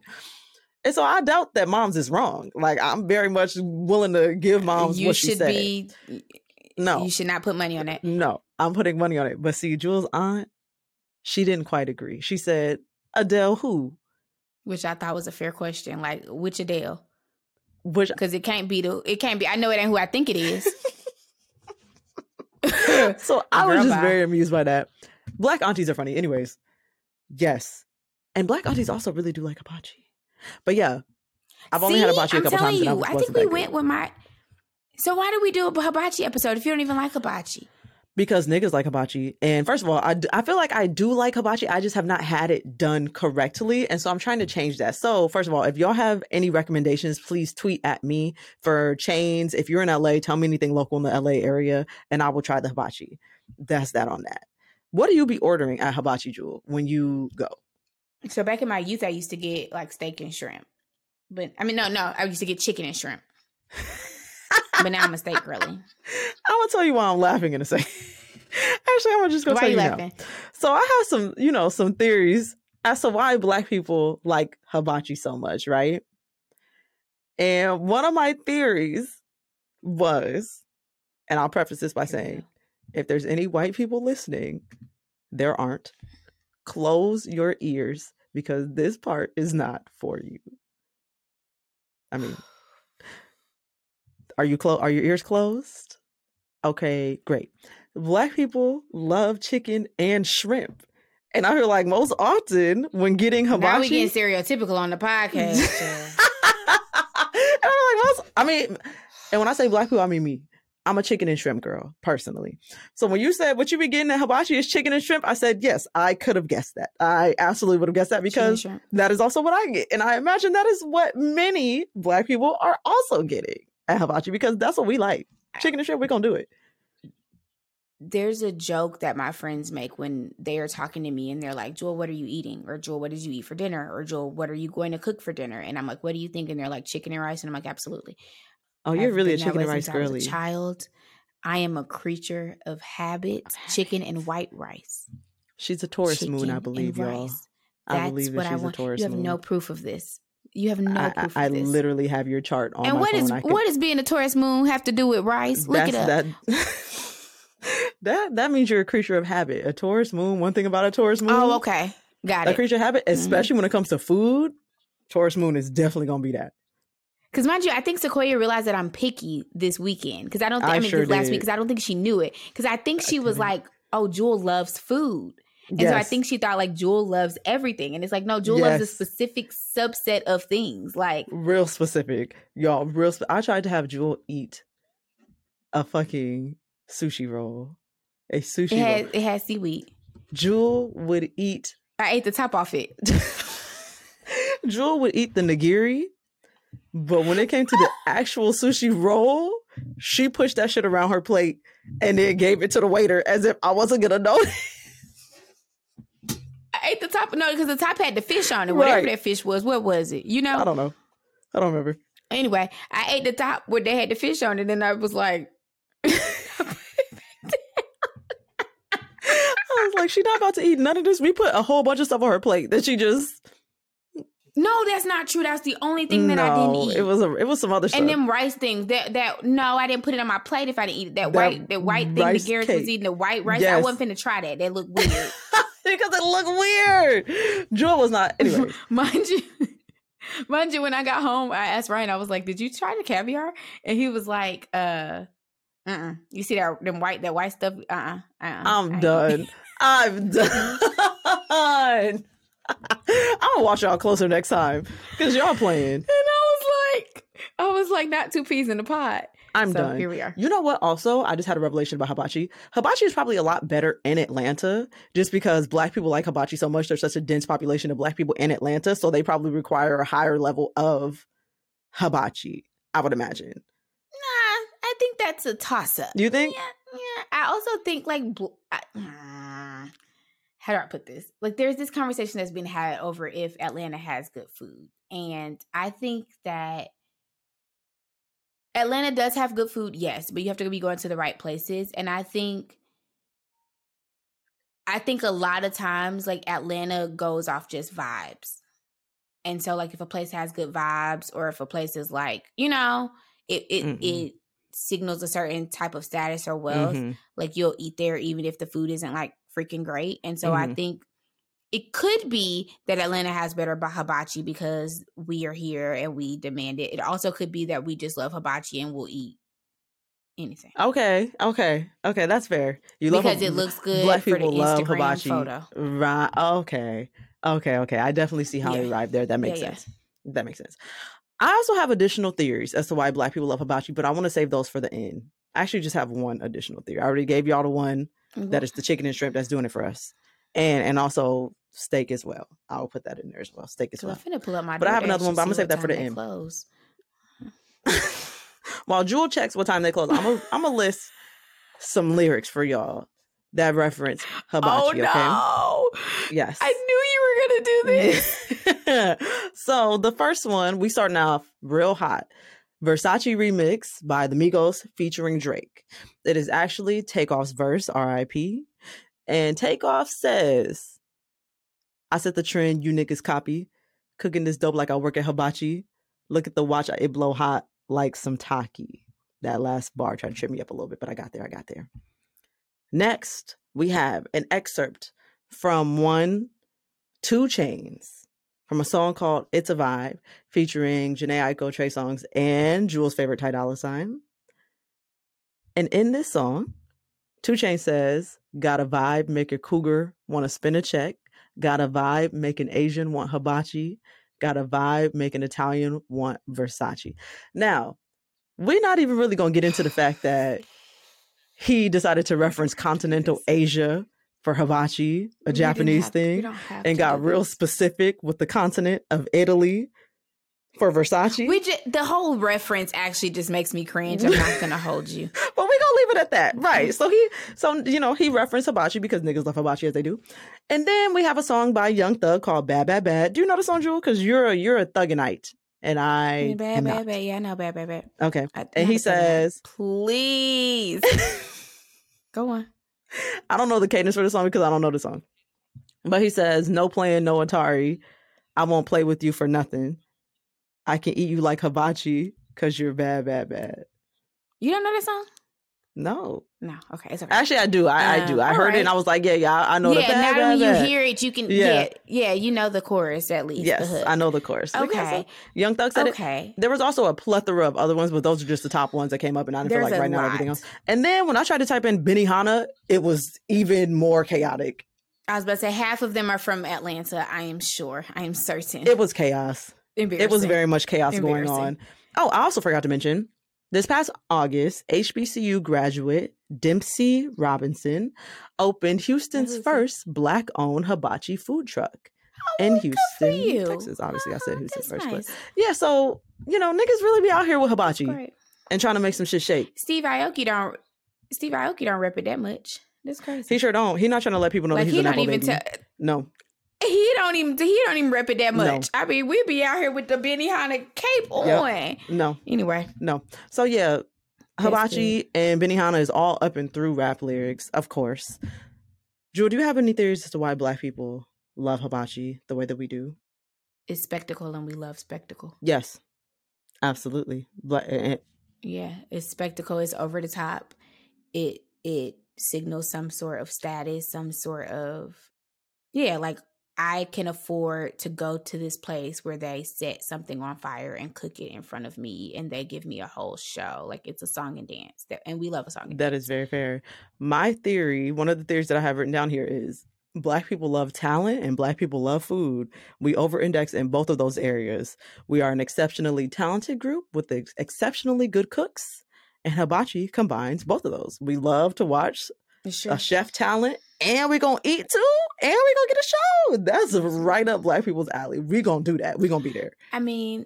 And so I doubt that mom's is wrong. Like I'm very much willing to give uh, moms you what she should said. be. no, you should not put money on it. no, I'm putting money on it. But see, Jewel's aunt, she didn't quite agree. She said, Adele who? Which I thought was a fair question. Like which Adele? Which Because it can't be the. It can't be. I know it ain't who I think it is. *laughs* so *laughs* I was just bye. very amused by that. Black aunties are funny. Anyways, yes. And black aunties also really do like hibachi. But yeah, I've only had See? hibachi a I'm couple times. You, I, I think we went good. with my. So why did we do a hibachi episode if you don't even like hibachi? because niggas like hibachi. And first of all, I, I feel like I do like hibachi. I just have not had it done correctly. And so I'm trying to change that. So first of all, if y'all have any recommendations, please tweet at me for chains. If you're in LA, tell me anything local in the LA area and I will try the hibachi. That's that on that. What do you be ordering at Hibachi Jewel when you go? So back in my youth, I used to get like steak and shrimp. But I mean, no, no, I used to get chicken and shrimp. *laughs* but now I'm a steak girly. I'm gonna tell you why I'm laughing in a second. *laughs* Actually, I'm just gonna Why tell you you now. laughing? So I have some, you know, some theories as to why black people like hibachi so much, right? And one of my theories was, and I'll preface this by saying, if there's any white people listening, there aren't. Close your ears because this part is not for you. I mean, are you close? Are your ears closed? Okay, great. Black people love chicken and shrimp, and I feel like most often when getting hibachi. Now we getting stereotypical on the *laughs* podcast. and I'm like, most, I mean, and when I say black people, I mean me. I'm a chicken and shrimp girl, personally. So when you said what you be getting at hibachi is chicken and shrimp, I said, yes, I could have guessed that. I absolutely would have guessed that because that is also what I get. And I imagine that is what many black people are also getting at hibachi because that's what we like. Chicken and shrimp, we're going to do it. there's a joke that my friends make when they are talking to me and they're like, Joel, what are you eating? Or Joel, what did you eat for dinner? Or Joel, what are you going to cook for dinner? And I'm like, what do you think? And they're like, chicken and rice. And I'm like, absolutely. Oh, you're really a chicken and rice since I was a girly. child. I am a creature of habit, chicken and white rice. She's a Taurus Chicken moon, I believe, y'all. rice. I believe that what she's a. Taurus You have moon. no proof of this. You have no I, proof I, I of this. literally have your chart on and my what phone. is could- what does being a Taurus moon have to do with rice? Look it up. That, *laughs* that that means you're a creature of habit. A Taurus moon. One thing about a Taurus moon. oh, okay. Got A it. A creature of habit, Mhm. especially when it comes to food. Taurus moon is definitely gonna be that. Because mind you, I think Sequoia realized that I'm picky this weekend. Because I don't think I, I mean sure this last did. week. Because I don't think she knew it. Because I think she was couldn't. like, "Oh, Jewel loves food," and so I think she thought like Jewel loves everything. And it's like, no, Jewel loves a specific subset of things. Like, real specific, y'all. Real. I tried to have Jewel eat a fucking sushi roll. A sushi it has roll. it has seaweed. Jewel would eat. I ate the top off it. *laughs* Jewel would eat the nigiri, but when it came to the actual sushi roll, she pushed that shit around her plate and then gave it to the waiter as if I wasn't gonna know. *laughs* I ate the top. No, because the top had the fish on it. Whatever Right. that fish was, what was it? You know. I don't know. I don't remember. Anyway, I ate the top where they had the fish on it, and I was like. *laughs* I was like, she's not about to eat none of this. We put a whole bunch of stuff on her plate that she just No, No, that's not true. That's the only thing that I didn't eat. It was a, it was some other stuff. and them rice things that that no, I didn't put it on my plate if I didn't eat it. That, That white that white thing that Garrett cake. was eating, the white rice. I wasn't finna try that. That looked weird. *laughs* because it looked weird. Jewel was not. Anyway, *laughs* mind you, *laughs* mind you, when I got home, I asked Ryan. I was like, "Did you try the caviar?" And he was like, "Uh, uh, you see that them white that white stuff? Uh, uh-uh, uh, I'm done. I'm done. I'm gonna watch y'all closer next time because y'all playing. *laughs* And I was like, I was like, not two peas in a pot. I'm so done. Here we are. You know what? Also, I just had a revelation about hibachi. Hibachi is probably a lot better in Atlanta just because black people like hibachi so much. There's such a dense population of black people in Atlanta. So they probably require a higher level of hibachi, I would imagine. Nah, I think that's a toss up. Do you think? Yeah, yeah. I also think like, bl- I, mm, how do I put this? Like, there's this conversation that's been had over if Atlanta has good food, and I think that Atlanta does have good food, yes, but you have to be going to the right places, and I think. I think a lot of times, like Atlanta goes off just vibes. And so, like, if a place has good vibes, or if a place is like, you know, it it, Mhm. it signals a certain type of status or wealth, Mhm. like you'll eat there even if the food isn't like freaking great. And so I Mhm. think it could be that Atlanta has better ba- hibachi because we are here and we demand it. It also could be that we just love hibachi and we'll eat anything Okay, okay, okay. That's fair. You love because it looks good Black for the people love Instagram hibachi. photo. Right. Okay. Okay. Okay. I definitely see how Yeah. you arrived there. That makes Yeah, yeah. sense. That makes sense. I also have additional theories as to why black people love hibachi, but I want to save those for the end. I actually just have one additional theory. I already gave y'all the one that is the chicken and shrimp that's doing it for us. And and also steak as well. I'll put that in there as well. Steak as So I'm well. finna pull up my. But I have another one. But I'm gonna save that for the end. Close. *laughs* While Jewel checks what time they close, I'm gonna I'm gonna list some lyrics for y'all that reference oh, hibachi. oh no! Okay. Yes. I knew you were gonna do *laughs* this. so the first one, we starting off real hot. Versace remix by the Migos featuring Drake. It is actually Takeoff's verse, R.I.P. And Takeoff says, I set the trend, you niggas copy. Cooking this dope like I work at Hibachi. Look at the watch, it blow hot like some taki. That last bar tried to trip me up a little bit, but I got there, I got there. Next, we have an excerpt from one 2 Chainz from a song called It's a Vibe featuring Jhené Aiko, Trey Songz, and Jewel's favorite Ty Dolla Sign. And in this song, 2 Chainz says, Got a vibe, make a cougar want to spin a check. Got a vibe, make an Asian want hibachi. Got a vibe, make an Italian want Versace. Now, we're not even really going to get into the fact that he decided to reference continental Asia for hibachi, a We Japanese have- thing and got real this. specific with the continent of Italy for Versace. We just, the whole reference actually just makes me cringe. I'm not gonna hold you. *laughs* but we gonna leave it at that, *laughs* right? So he, so you know, he referenced hibachi because niggas love hibachi as they do. And then we have a song by Young Thug called "Bad Bad Bad." Do you know the song, Jewel? Because you're a you're a Thuganite, and I mm, bad, am bad, not. bad. Yeah, I know, bad, bad, bad. Okay, I- and he says, "Please, *laughs* go on." I don't know the cadence for the song because I don't know the song, but he says, "No playing, no Atari. I won't play with you for nothing. I can eat you like hibachi because you're bad, bad, bad." You don't know that song? No. No. Okay, it's okay. Actually, I do. I, I do. I uh, heard it and. I was like, yeah, yeah, I know the yeah, bad, now when you hear it, you can. Yeah. Yeah, yeah, you know the chorus at least. the Yes. I know the chorus. Yeah, so Okay. Young Thug said it. Okay. There was also a plethora of other ones, but those are just the top ones that came up, and I didn't There's feel like right now everything else. And then when I tried to type in Benny Benihana, it was even more chaotic. I was about to say half of them are from Atlanta. I am sure. I am certain. It was chaos. It was very much chaos going on. Oh, I also forgot to mention this past August, HBCU graduate Dempsey Robinson opened Houston's first black owned hibachi food truck oh, in Oh, for Houston. Texas. Obviously, I said Oh, Houston first, nice. but yeah, so you know, niggas really be out here with hibachi and trying to make some shit shake. Steve Aoki don't. Steve Aoki don't rep it that much. That's crazy. He sure don't. He not trying to let people know like that he's he a don't even baby. tell. no, He don't even. He don't even rep it that No. much. I mean, we be out here with the Benihana cape Yep. on. no, Anyway, no. So yeah, hibachi and Benihana is all up and through rap lyrics, of course. Jewel, do you have any theories as to why black people love hibachi the way that we do? It's spectacle, and we love spectacle. Yes, absolutely. But eh, Yeah, it's spectacle. It's over the top. It it signals some sort of status, some sort of yeah, like I can afford to go to this place where they set something on fire and cook it in front of me, and they give me a whole show. Like it's a song and dance, that, and we love a song. And that dance. is very fair. My theory, one of the theories that I have written down here is black people love talent and black people love food. We over index in both of those areas. We are an exceptionally talented group with ex- exceptionally good cooks. And hibachi combines both of those. We love to watch Sure. a chef talent and we're gonna eat too and we're gonna get a show that's right up black people's alley We're gonna do that We're gonna be there I mean,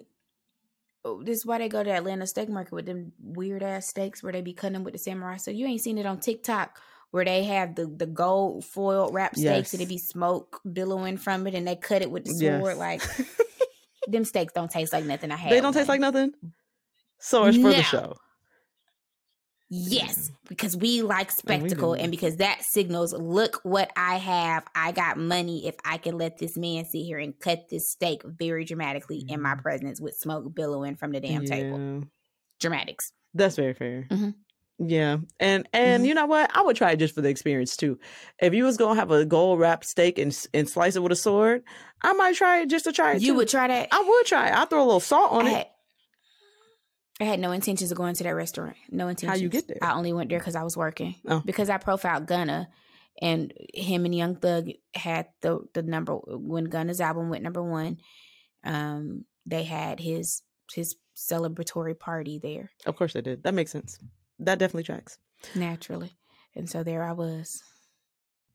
oh, this is why they go to Atlanta steak market with them weird ass steaks where they be cutting them with the samurai. So you ain't seen it on TikTok where they have the the gold foil wrap steaks and it be smoke billowing from it and they cut it with the Yes. sword. Like *laughs* them steaks don't taste like nothing I had. they don't taste like nothing so it's for the show Yes, because we like And spectacle do. and because that signals, look what I have. I got money if I can let this man sit here and cut this steak very dramatically in my Mhm. presence with smoke billowing from the damn table. Dramatics. That's very fair. Mhm. Yeah, and and Mhm. you know what? I would try it just for the experience too. If you was gonna have a gold wrapped steak and and slice it with a sword, I might try it just to try it. You too. would try that? I would try. it. I throw a little salt on I it. I had no intentions of going to that restaurant. No intentions. How you get there? I only went there because I was working. Oh. Because I profiled Gunna, and him and Young Thug had the the number when Gunna's album went number one. Um, they had his his celebratory party there Of course, they did. That makes sense. That definitely tracks. naturally, and so there I was.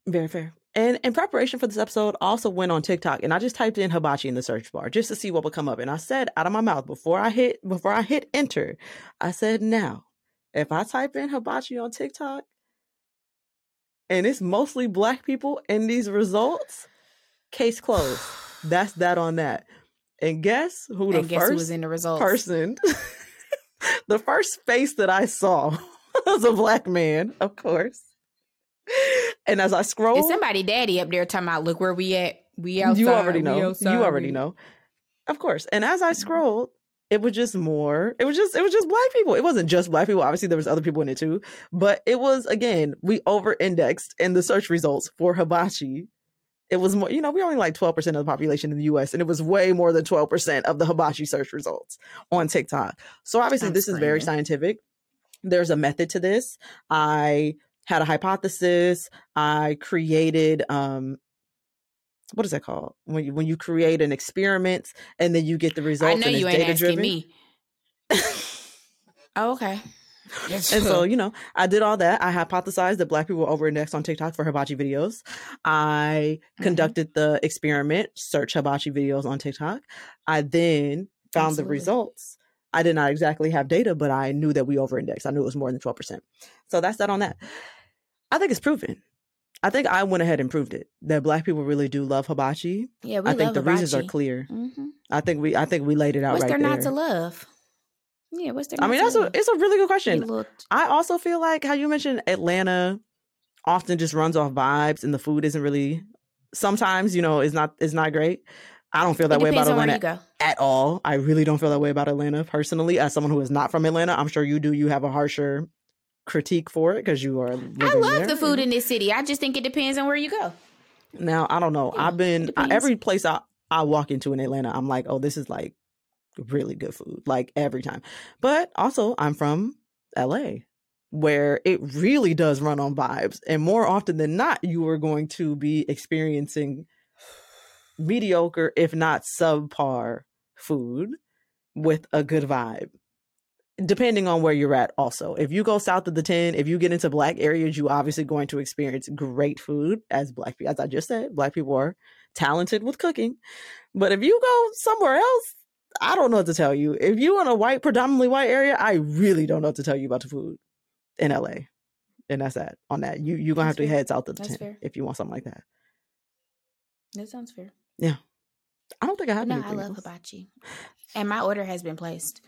Very fair. And in preparation for this episode, I also went on TikTok and I just typed in hibachi in the search bar just to see what would come up. And I said out of my mouth before I hit before I hit enter, I said now, if I type in hibachi on TikTok and it's mostly black people in these results, case closed. *sighs* That's that on that. And guess who the and guess first was in the results? person *laughs* the first face that I saw *laughs* was a black man, of course. And as I scroll, Is somebody daddy up there talking about look where we at? We outside. you already know. outside, You already we-" know. Of course. And as I mm-hmm. scrolled, it was just more. It was just it was just black people. It wasn't just black people. Obviously, there was other people in it too. But it was again, we over indexed in the search results for hibachi. It was more, you know, we're only like 12% of the population in the US, and it was way more than 12% of the hibachi search results on TikTok. So obviously, I'm this is very scientific. There's a method to this. I had a hypothesis. I created um what is that called? When you when you create an experiment and then you get the results I know you ain't asking me. Oh, okay. *laughs* And so, *laughs* you know, I did all that. I hypothesized that black people were over indexed on TikTok for hibachi videos. I Mhm. conducted the experiment, search hibachi videos on TikTok. I then found the results. I did not exactly have data, but I knew that we over indexed. I knew it was more than 12%. So that's that on that. I think it's proven. I think I went ahead and proved it that black people really do love hibachi. yeah, we I think the reasons are hibachi. clear. Mhm. I think we I think we laid it out What's right there there. not to love? Yeah, what's there? I not mean, to that's a love? it's a really good question. little- I also feel like how you mentioned Atlanta often just runs off vibes and the food isn't really sometimes, you know, is not is not great. I don't feel that way about depends on where you Atlanta at all. I really don't feel that way about Atlanta personally. As someone who is not from Atlanta, I'm sure you do. You have a harsher critique for it because you are. I love there, the food in this city. I just think it depends on where you go. Now I don't know. Yeah, I've been I, every place I I walk into in Atlanta. I'm like, oh, this is like really good food, like every time. But also, I'm from LA, where it really does run on vibes, and more often than not, you are going to be experiencing mediocre, if not subpar, food with a good vibe. Depending on where you're at, also. If you go south of the 10, if you get into black areas, you obviously going to experience great food as black people. As I just said, black people are talented with cooking. But if you go somewhere else, I don't know what to tell you. If you in a white, predominantly white area, I really don't know what to tell you about the food in LA. And that's that on that. You you're gonna That's have to fair. head south of the That's 10 fair. if you want something like that. That sounds fair. Yeah. I don't think I have no, I love else. hibachi, and my order has been placed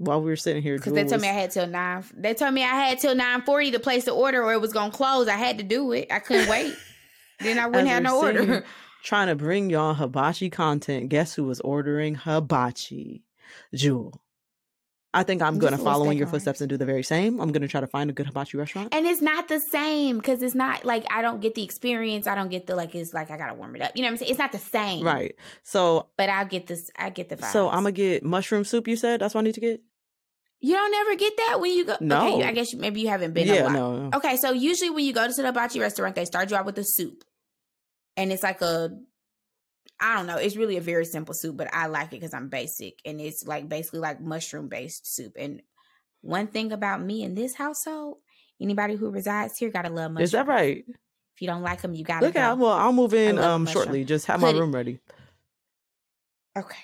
While we were sitting here, because they told me I had till nine. They told me I had till nine forty to place the order, or it was gonna close. I had to do it. I couldn't *laughs* wait. then I wouldn't As have no order. *laughs* trying to bring y'all hibachi content. Guess who was ordering hibachi? Jewel. I think I'm going to follow in your on footsteps and do the very same. I'm going to try to find a good hibachi restaurant. And it's not the same because it's not like I don't get the experience. I don't get the like it's like I gotta warm it up. You know what I'm saying? It's not the same. Right. So, But I'll get this. I get the vibe. so I'm gonna get mushroom soup. You said that's what I need to get. You don't ever get that when you go. No. Okay, I guess maybe you haven't been. a yeah, no, no. Okay, so usually when you go to the hibachi restaurant, they start you out with a soup, and it's like a, I don't know, it's really a very simple soup, but I like it because I'm basic, and it's like basically like mushroom based soup. And one thing about me in this household, anybody who resides here gotta love mushrooms. Is that right? If you don't like them, you gotta Look go. at well, I'll move in um mushroom. shortly. Just have my Put it- room ready. Okay.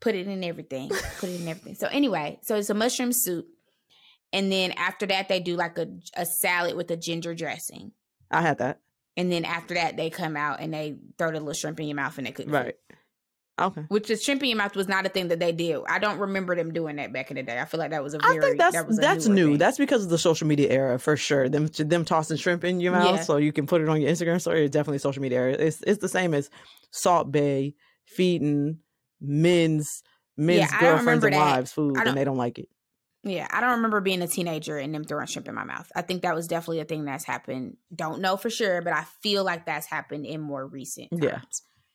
Put it in everything. Put it in everything. So anyway, so it's a mushroom soup. And then after that, they do like a, a salad with a ginger dressing. I had that. And then after that, they come out and they throw the little shrimp in your mouth and they cook. Right. Right. Okay. Which the shrimp in your mouth was not a thing that they did. I don't remember them doing that back in the day. I feel like that was a very I think that's that that's new. thing. That's because of the social media era for sure. Them them tossing shrimp in your mouth Yeah. so you can put it on your Instagram story. It's definitely social media era. It's it's the same as Salt Bae feeding men's men's Yeah, girlfriends and wives food and they don't like it. Yeah, I don't remember being a teenager and them throwing shrimp in my mouth. I think that was definitely a thing that's happened. Don't know for sure, but I feel like that's happened in more recent times. Yeah.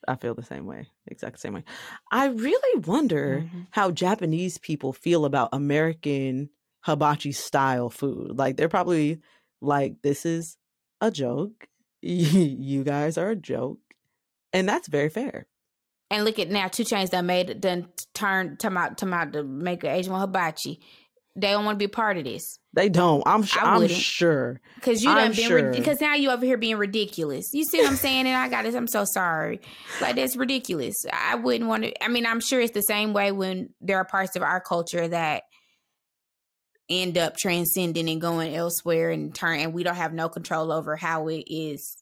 I feel the same way, exact same way. I really wonder Mhm. how Japanese people feel about American hibachi style food. Like they're probably like, "This is a joke. *laughs* you guys are a joke," and that's very fair. And look at now, 2 Chainz done made done turn come out come out to make an Asian hibachi. They don't want to be part of this They don't. I'm. I I'm sure. because you I'm done been sure. because now you over here being ridiculous. You see what I'm saying? And I got this. I'm so sorry. Like that's ridiculous. I wouldn't want to. I mean, I'm sure it's the same way when there are parts of our culture that end up transcending and going elsewhere and turn, and we don't have no control over how it is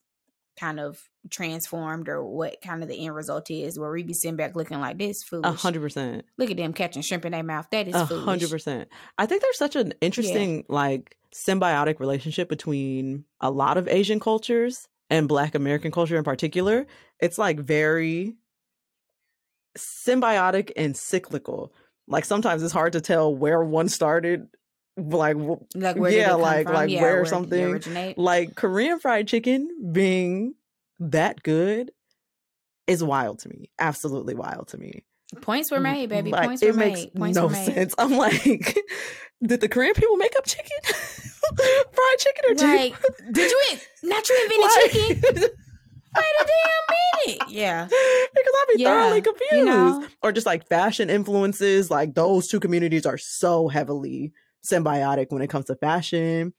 kind of transformed or what kind of the end result is. Where we be sitting back looking like this foolish. A hundred percent. Look at them catching shrimp in their mouth. That is A hundred percent. I think there's such an interesting, like, symbiotic relationship between a lot of Asian cultures and Black American culture in particular. It's like very symbiotic and cyclical. Like sometimes it's hard to tell where one started. Like, Like where yeah, like like Yeah, where it something originate? like Korean fried chicken being that good is wild to me. Absolutely wild to me. Points were mm, made, baby. Like, Points were made. Points no were *laughs* made. sense. I'm like, *laughs* did the Korean people make up chicken, *laughs* fried chicken, or Like, did you in- not you invented Like- chicken? Wait a damn minute. Yeah. because I'd be Yeah, thoroughly you confused. know. Or just like fashion influences, like those two communities are so heavily symbiotic when it comes to fashion.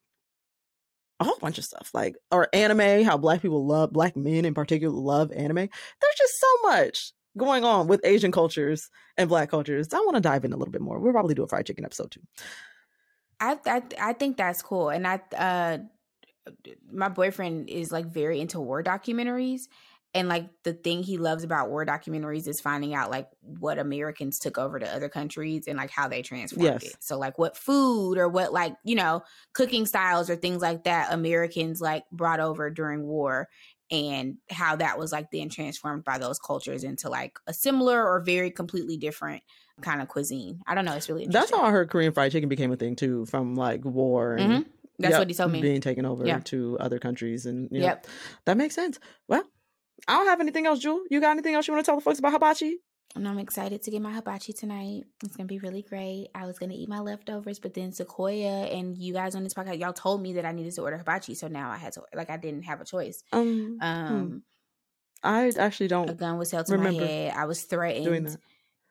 A whole bunch of stuff, like or anime, how black people love black men in particular love anime. There's just so much going on with Asian cultures and black cultures. I want to dive in a little bit more. We'll probably do a fried chicken episode too. I, I I think that's cool. And I uh my boyfriend is like very into war documentaries. And like the thing he loves about war documentaries is finding out like what Americans took over to other countries and like how they transformed Yes. it. So like what food or what like, you know, cooking styles or things like that Americans like brought over during war and how that was like then transformed by those cultures into like a similar or very completely different kind of cuisine. I don't know. It's really interesting. That's how I heard Korean fried chicken became a thing too, from like war and Mhm. That's Yep, what he told me. Being taken over to other countries and yeah, Yep. that makes sense. Well, I don't have anything else, Jewel. You got anything else you want to tell the folks about hibachi? And I'm excited to get my hibachi tonight. It's gonna be really great. I was gonna eat my leftovers, but then Sequoia and you guys on this podcast, y'all told me that I needed to order hibachi, so now I had to like I didn't have a choice. Um, Um, I actually don't A gun was held to my head. I was threatened,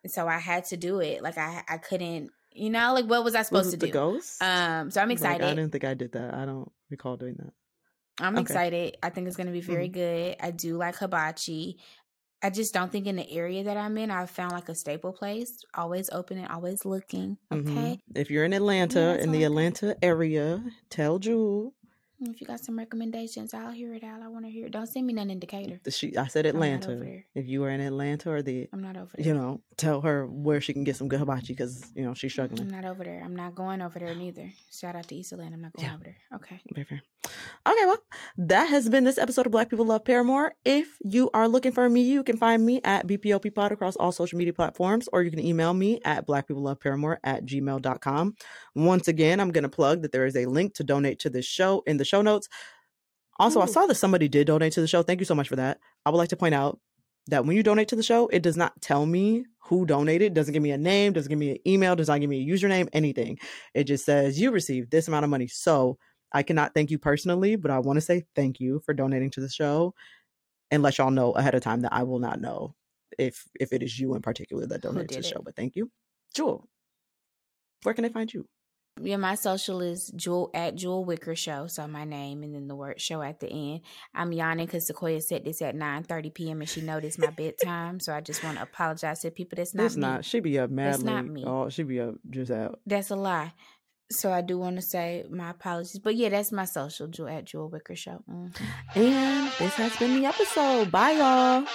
so I had to do it. Like I I couldn't, you know, like what was I Was supposed it to do? ghost? Um, so I'm Like, excited. I didn't think I did that. I don't recall doing that. I'm Okay. excited. I think it's going to be very good. I do like hibachi. I just don't think in the area that I'm in, I've found like a staple place, always open and always looking. Mhm. Okay. If you're in Atlanta, that's in the. Atlanta area, tell Jewel If you got some recommendations, I'll hear it out. I want to hear it. Don't send me none indicator. She, I said Atlanta. If you were in Atlanta or the, I'm not over there. you know, tell her where she can get some good hibachi because you know she's struggling. I'm not over there. I'm not going over there neither. Shout out to East Atlanta. I'm not going Yeah. over there. Okay. Very fair. Okay, well, that has been this episode of Black People Love Paramore. If you are looking for me, you can find me at BPOP Pod across all social media platforms, or you can email me at blackpeopleloveparamore at gmail.com. Once again, I'm going to plug that there is a link to donate to this show in the show notes. Also, I oh. saw that somebody did donate to the show. Thank you so much for that. I would like to point out that when you donate to the show, it does not tell me who donated, doesn't give me a name, doesn't give me an email, does not give me a username, anything. It just says you received this amount of money. So I cannot thank you personally, but I want to say thank you for donating to the show and let y'all know ahead of time that I will not know if if it is you in particular that donated to the it? show. But thank you. Jewel, where can I find you? Yeah, my social is Jewel at Jewel Wicker Show. So my name and then the word show at the end. I'm yawning because Sequoia said this at 9:30 p.m. and she noticed my bedtime. So I just want to apologize to people. That's not it's me. not. She be up That's madly. not me. Oh, she be up just out. That's a lie. So I do want to say my apologies. But yeah, that's my social, Jewel at Jewel Wicker Show. Mhm. And this has been the episode. Bye, y'all.